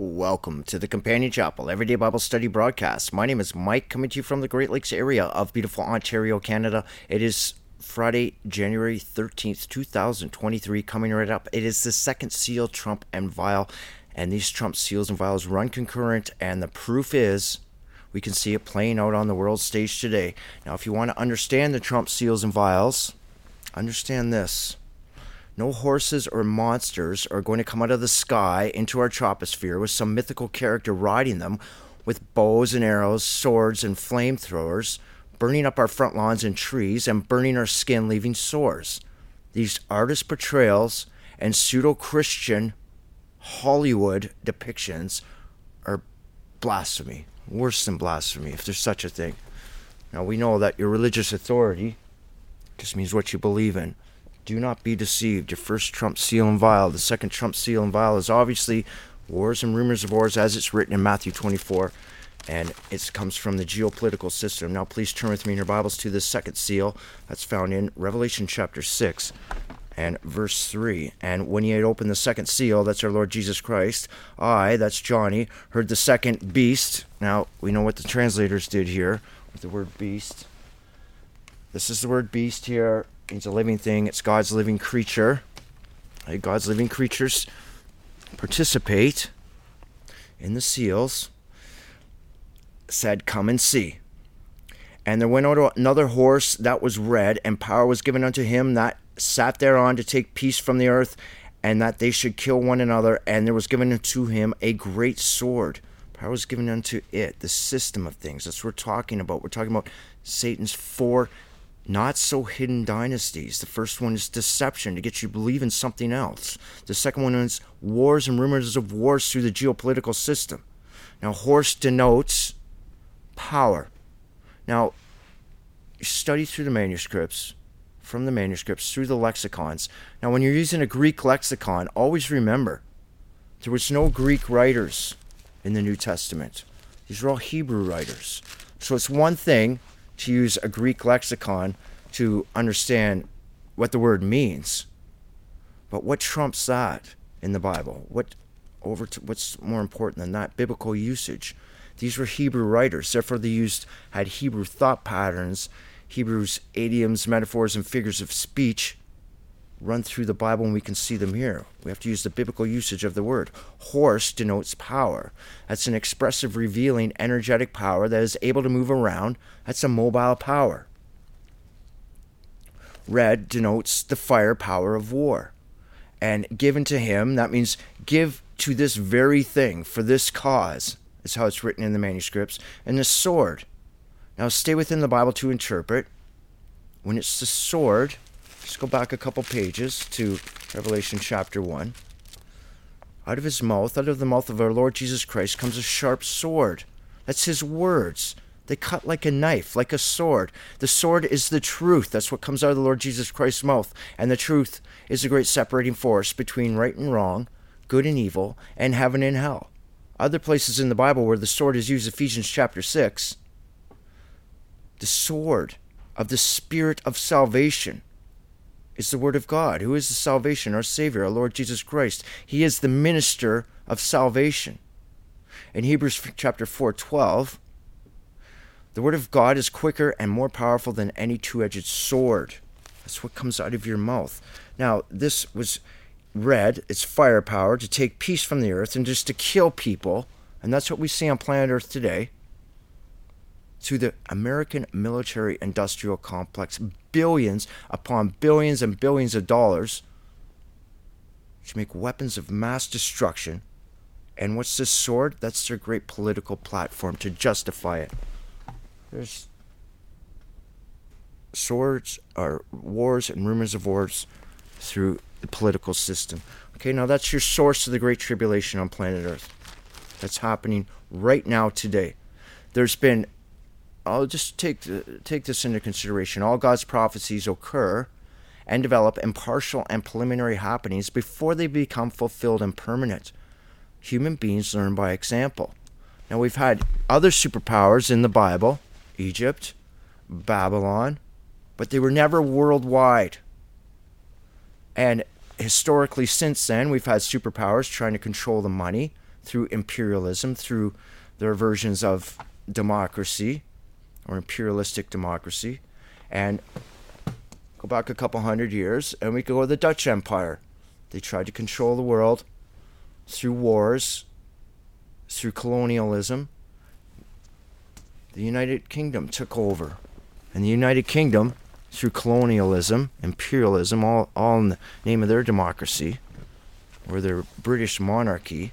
Welcome to the Companion Chapel Everyday Bible Study broadcast. My name is Mike, coming to you from the Great Lakes area of beautiful Ontario, Canada. It is Friday, January 13th, 2023, coming right up. It is the second seal, Trump and Vial, and these Trump seals and vials run concurrent, and the proof is we can see it playing out on the world stage today. Now, if you want to understand the Trump seals and vials, understand this. No horses or monsters are going to come out of the sky into our troposphere with some mythical character riding them with bows and arrows, swords and flamethrowers, burning up our front lawns and trees and burning our skin, leaving sores. These artist portrayals and pseudo Christian Hollywood depictions are blasphemy, worse than blasphemy, if there's such a thing. Now, we know that your religious authority just means what you believe in. Do not be deceived. Your first Trump seal and vial, the second Trump seal and vial is obviously wars and rumors of wars as it's written in Matthew 24 and it comes from the geopolitical system. Now, please turn with me in your Bibles to the second seal that's found in Revelation chapter 6 and verse 3. And when he had opened the second seal, that's our Lord Jesus Christ, I, that's Johnny, heard the second beast. Now, we know what the translators did here with the word beast. This is the word beast here it's a living thing. It's God's living creature. Uh, God's living creatures participate in the seals. Said, Come and see. And there went another horse that was red, and power was given unto him that sat thereon to take peace from the earth, and that they should kill one another. And there was given unto him a great sword. Power was given unto it, the system of things. That's what we're talking about. We're talking about Satan's four not so hidden dynasties. The first one is deception to get you to believe in something else. The second one is wars and rumors of wars through the geopolitical system. Now, horse denotes power. Now, you study through the manuscripts, from the manuscripts, through the lexicons. Now, when you're using a Greek lexicon, always remember there was no Greek writers in the New Testament. These are all Hebrew writers. So it's one thing to use a Greek lexicon to understand what the word means. But what trumps that in the Bible? What over to, what's more important than that? Biblical usage. These were Hebrew writers, therefore they used had Hebrew thought patterns, Hebrew's idioms, metaphors, and figures of speech run through the Bible and we can see them here. We have to use the biblical usage of the word. Horse denotes power. That's an expressive, revealing, energetic power that is able to move around. That's a mobile power. Red denotes the firepower of war. And given to him, that means give to this very thing, for this cause, is how it's written in the manuscripts. And the sword. Now stay within the Bible to interpret. When it's the sword, just go back a couple pages to Revelation chapter 1. Out of his mouth, out of the mouth of our Lord Jesus Christ, comes a sharp sword. That's his words. They cut like a knife, like a sword. The sword is the truth. That's what comes out of the Lord Jesus Christ's mouth. And the truth is the great separating force between right and wrong, good and evil, and heaven and hell. Other places in the Bible where the sword is used, Ephesians chapter 6, the sword of the Spirit of salvation is the Word of God, who is the salvation, our Savior, our Lord Jesus Christ. He is the minister of salvation. In Hebrews chapter 4 12, the Word of God is quicker and more powerful than any two edged sword. That's what comes out of your mouth. Now, this was read, it's firepower to take peace from the earth and just to kill people. And that's what we see on planet Earth today to the American military industrial complex billions upon billions and billions of dollars to make weapons of mass destruction. And what's this sword? That's their great political platform to justify it. There's swords or wars and rumors of wars through the political system. Okay, now that's your source of the Great Tribulation on planet Earth. That's happening right now today. There's been I'll just take take this into consideration. All God's prophecies occur and develop in partial and preliminary happenings before they become fulfilled and permanent. Human beings learn by example. Now we've had other superpowers in the Bible, Egypt, Babylon, but they were never worldwide. And historically since then, we've had superpowers trying to control the money through imperialism, through their versions of democracy or imperialistic democracy. And go back a couple hundred years, and we go to the Dutch Empire. They tried to control the world through wars, through colonialism. The United Kingdom took over. And the United Kingdom, through colonialism, imperialism, all, all in the name of their democracy, or their British monarchy,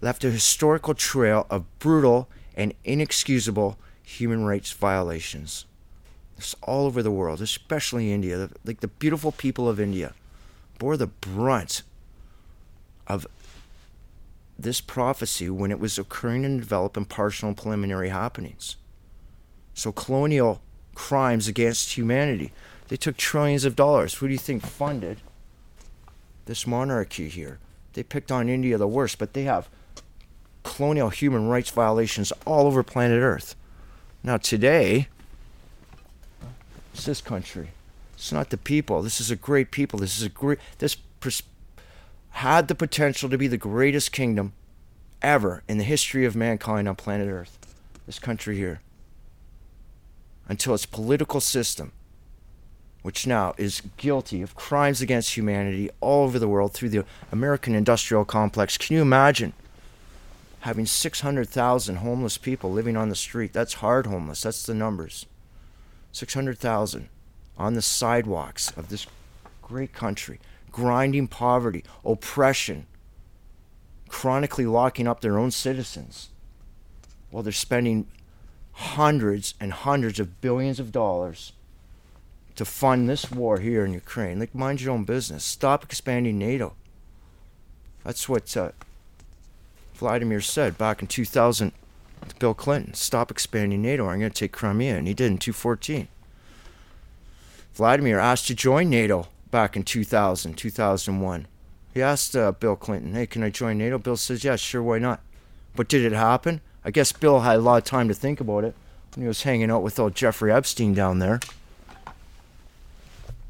left a historical trail of brutal and inexcusable human rights violations. It's all over the world, especially India. Like the beautiful people of India bore the brunt of this prophecy when it was occurring and developing partial and preliminary happenings. So colonial crimes against humanity. They took trillions of dollars. Who do you think funded this monarchy here? They picked on India the worst, but they have colonial human rights violations all over planet Earth. Now, today, it's this country. It's not the people. This is a great people. This is a great. This pers- had the potential to be the greatest kingdom ever in the history of mankind on planet Earth. This country here. Until its political system, which now is guilty of crimes against humanity all over the world through the American industrial complex. Can you imagine? Having 600,000 homeless people living on the street. That's hard homeless. That's the numbers. 600,000 on the sidewalks of this great country, grinding poverty, oppression, chronically locking up their own citizens while they're spending hundreds and hundreds of billions of dollars to fund this war here in Ukraine. Like, mind your own business. Stop expanding NATO. That's what uh, Vladimir said back in 2000 to Bill Clinton, stop expanding NATO, I'm going to take Crimea, and he did in 2014. Vladimir asked to join NATO back in 2000, 2001. He asked uh, Bill Clinton, hey, can I join NATO? Bill says, yeah, sure, why not? But did it happen? I guess Bill had a lot of time to think about it when he was hanging out with old Jeffrey Epstein down there.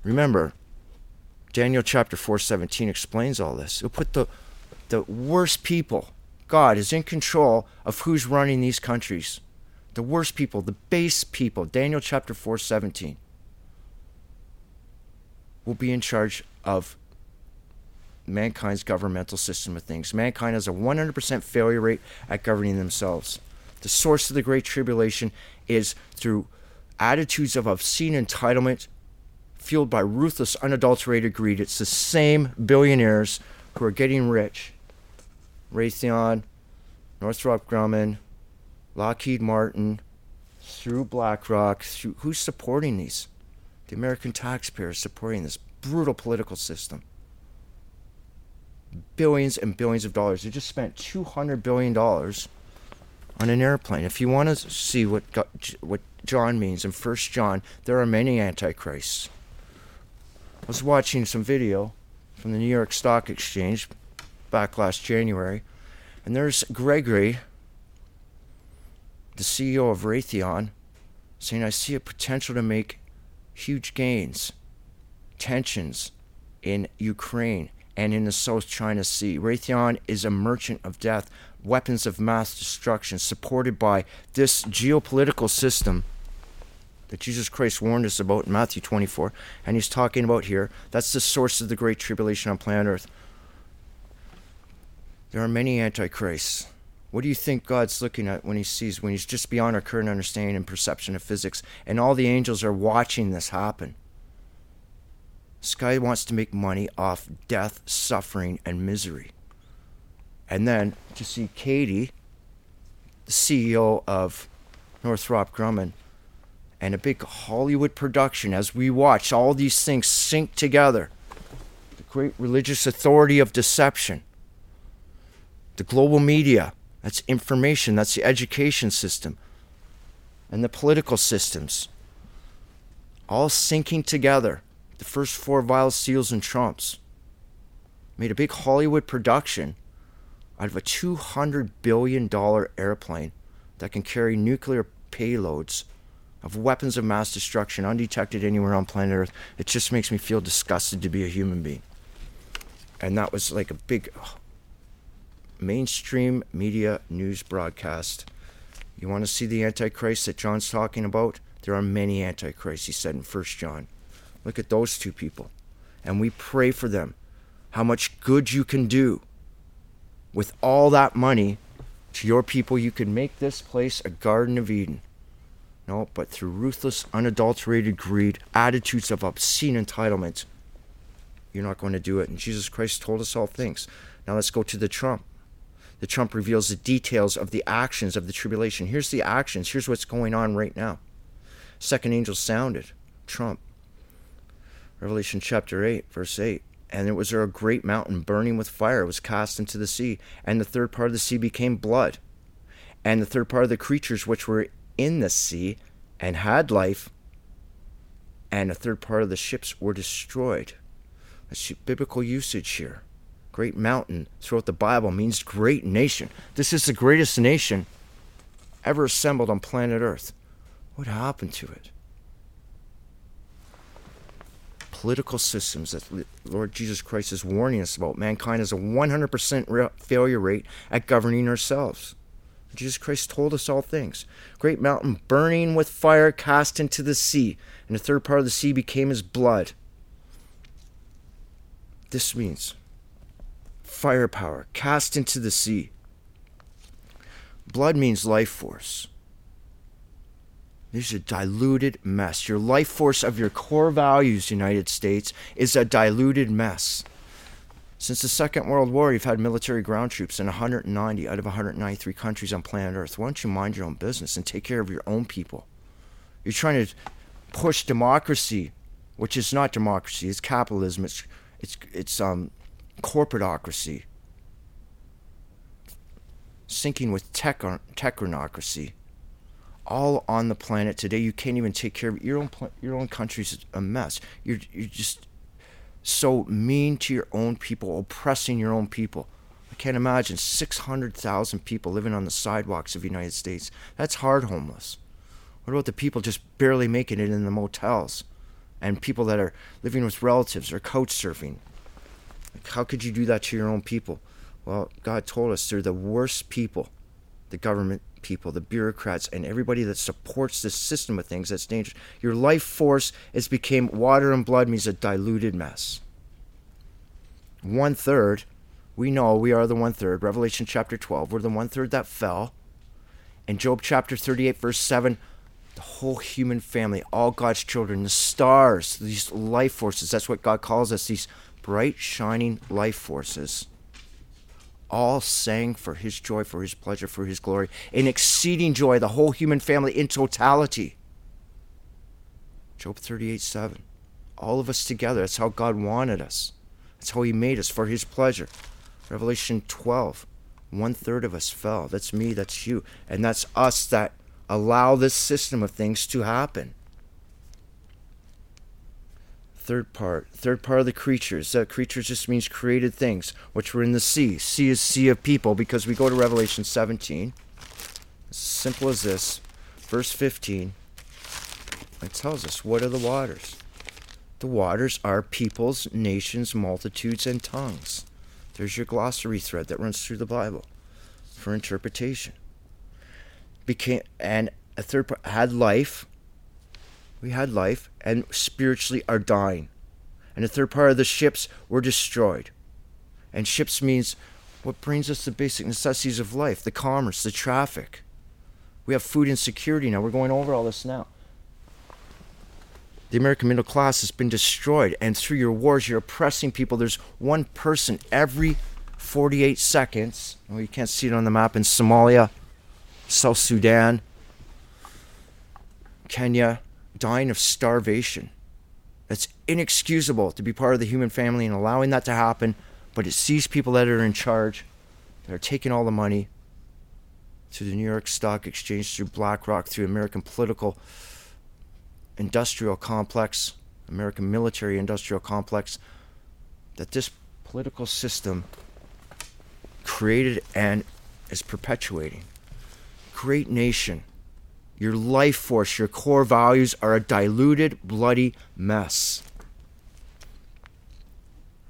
Remember, Daniel chapter 4:17 explains all this. He'll put the the worst people God is in control of who's running these countries. The worst people, the base people, Daniel chapter 4, 17, will be in charge of mankind's governmental system of things. Mankind has a 100% failure rate at governing themselves. The source of the Great Tribulation is through attitudes of obscene entitlement fueled by ruthless, unadulterated greed. It's the same billionaires who are getting rich Raytheon, Northrop Grumman, Lockheed Martin, through BlackRock, through who's supporting these? The American taxpayer is supporting this brutal political system. Billions and billions of dollars. They just spent two hundred billion dollars on an airplane. If you want to see what what John means in First John, there are many antichrists. I was watching some video from the New York Stock Exchange back last January. And there's Gregory, the CEO of Raytheon, saying, I see a potential to make huge gains, tensions in Ukraine and in the South China Sea. Raytheon is a merchant of death, weapons of mass destruction, supported by this geopolitical system that Jesus Christ warned us about in Matthew 24, and he's talking about here. That's the source of the great tribulation on planet Earth. There are many antichrists. What do you think God's looking at when he sees, when he's just beyond our current understanding and perception of physics, and all the angels are watching this happen? Guy wants to make money off death, suffering, and misery. And then to see Katie, the CEO of Northrop Grumman, and a big Hollywood production as we watch all these things sink together. The great religious authority of deception the global media, that's information, that's the education system, and the political systems, all sinking together. The first four vial seals and trumps made a big Hollywood production out of a $200 billion airplane that can carry nuclear payloads of weapons of mass destruction undetected anywhere on planet Earth. It just makes me feel disgusted to be a human being. And that was like a big mainstream media news broadcast. You want to see the Antichrist that John's talking about? There are many Antichrists, he said in 1 John. Look at those two people. And we pray for them. How much good you can do with all that money to your people. You can make this place a Garden of Eden. No, but through ruthless, unadulterated greed, attitudes of obscene entitlement, you're not going to do it. And Jesus Christ told us all things. Now let's go to the trump. The trump reveals the details of the actions of the tribulation. Here's the actions. Here's what's going on right now. Second angel sounded, trump. Revelation chapter 8, verse 8. And there was there a great mountain burning with fire, it was cast into the sea, and the third part of the sea became blood. And the third part of the creatures which were in the sea and had life, and a third part of the ships were destroyed. That's biblical usage here. Great mountain throughout the Bible means great nation. This is the greatest nation ever assembled on planet Earth. What happened to it? Political systems that Lord Jesus Christ is warning us about. Mankind has a 100% failure rate at governing ourselves. Jesus Christ told us all things. Great mountain burning with fire cast into the sea, and the third part of the sea became his blood. This means firepower cast into the sea. Blood means life force. There's a diluted mess. Your life force of your core values, United States, is a diluted mess. Since the Second World War, you've had military ground troops in 190 out of 193 countries on planet Earth. Why don't you mind your own business and take care of your own people? You're trying to push democracy, which is not democracy, it's capitalism, it's, it's, it's um, corporatocracy, sinking with tech, technocracy all on the planet today. You can't even take care of your own your own country's a mess. You're you're just so mean to your own people, oppressing your own people. I can't imagine 600,000 people living on the sidewalks of the United States. That's hard homeless. What about the people just barely making it in the motels? And people that are living with relatives or couch surfing? Like, how could you do that to your own people? Well, God told us they're the worst people the government people, the bureaucrats, and everybody that supports this system of things that's dangerous. Your life force has become water and blood means a diluted mess. One third, we know we are the one third. Revelation chapter 12, we're the one third that fell. In Job chapter 38, verse 7, the whole human family, all God's children, the stars, these life forces, that's what God calls us, these bright, shining life forces all sang for his joy, for his pleasure, for his glory, in exceeding joy, the whole human family in totality. Job 38 7. All of us together. That's how God wanted us. That's how he made us for his pleasure. Revelation 12. One third of us fell. That's me, that's you. And that's us that allow this system of things to happen third part. Third part of the creatures. That creatures just means created things, which were in the sea. Sea is sea of people because we go to Revelation 17. As simple as this. Verse 15. It tells us what are the waters? The waters are peoples, nations, multitudes, and tongues. There's your glossary thread that runs through the Bible for interpretation. Became and a third part had life, we had life and spiritually are dying. And the third part of the ships were destroyed. And ships means what brings us the basic necessities of life the commerce, the traffic. We have food insecurity now. We're going over all this now. The American middle class has been destroyed, and through your wars, you're oppressing people. There's one person every 48 seconds. Well, you can't see it on the map in Somalia, South Sudan, Kenya, dying of starvation. That's inexcusable to be part of the human family and allowing that to happen, but it sees people that are in charge, that are taking all the money through the New York Stock Exchange, through BlackRock, through American political industrial complex, American military industrial complex, that this political system created and is perpetuating. Great nation your life force, your core values are a diluted, bloody mess.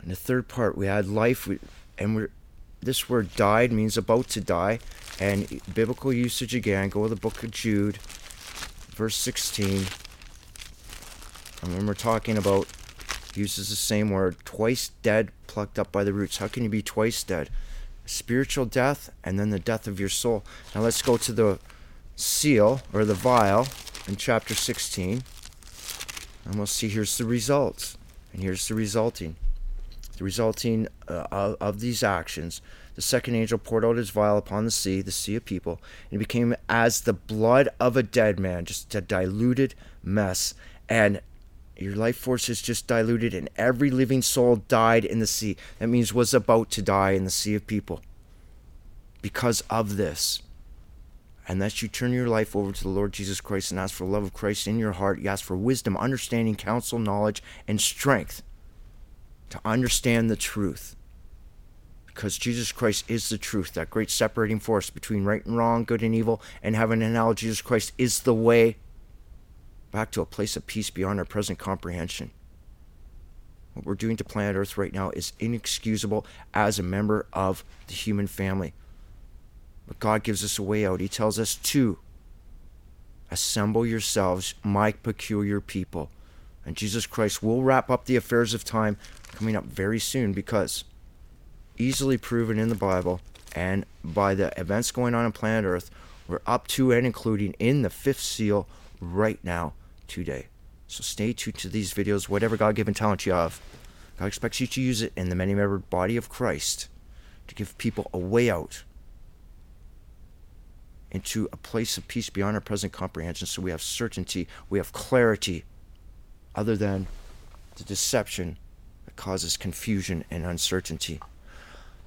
And the third part, we had life, and we're this word died means about to die. And biblical usage again, go to the book of Jude, verse 16. And when we're talking about, uses the same word, twice dead, plucked up by the roots. How can you be twice dead? Spiritual death and then the death of your soul. Now let's go to the seal or the vial in chapter 16. And we'll see here's the results. And here's the resulting. The resulting uh, of, of these actions the second angel poured out his vial upon the sea, the sea of people, and it became as the blood of a dead man, just a diluted mess. And your life force is just diluted, and every living soul died in the sea. That means was about to die in the sea of people because of this. Unless you turn your life over to the Lord Jesus Christ and ask for the love of Christ in your heart, you ask for wisdom, understanding, counsel, knowledge, and strength to understand the truth because Jesus Christ is the truth, that great separating force between right and wrong, good and evil, and heaven and hell. Jesus Christ is the way back to a place of peace beyond our present comprehension. What we're doing to planet Earth right now is inexcusable as a member of the human family. But God gives us a way out. He tells us to assemble yourselves, my peculiar people. And Jesus Christ will wrap up the affairs of time coming up very soon because easily proven in the Bible and by the events going on on planet Earth, we're up to and including in the fifth seal right now, today. So stay tuned to these videos, whatever God given talent you have. God expects you to use it in the many membered body of Christ to give people a way out into a place of peace beyond our present comprehension so we have certainty, we have clarity, other than the deception that causes confusion and uncertainty.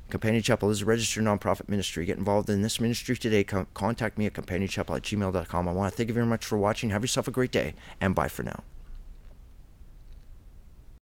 Companion Chapel is a registered nonprofit ministry. Get involved in this ministry today. contact me at companionchapel at gmail.com. I want to thank you very much for watching. Have yourself a great day, and bye for now.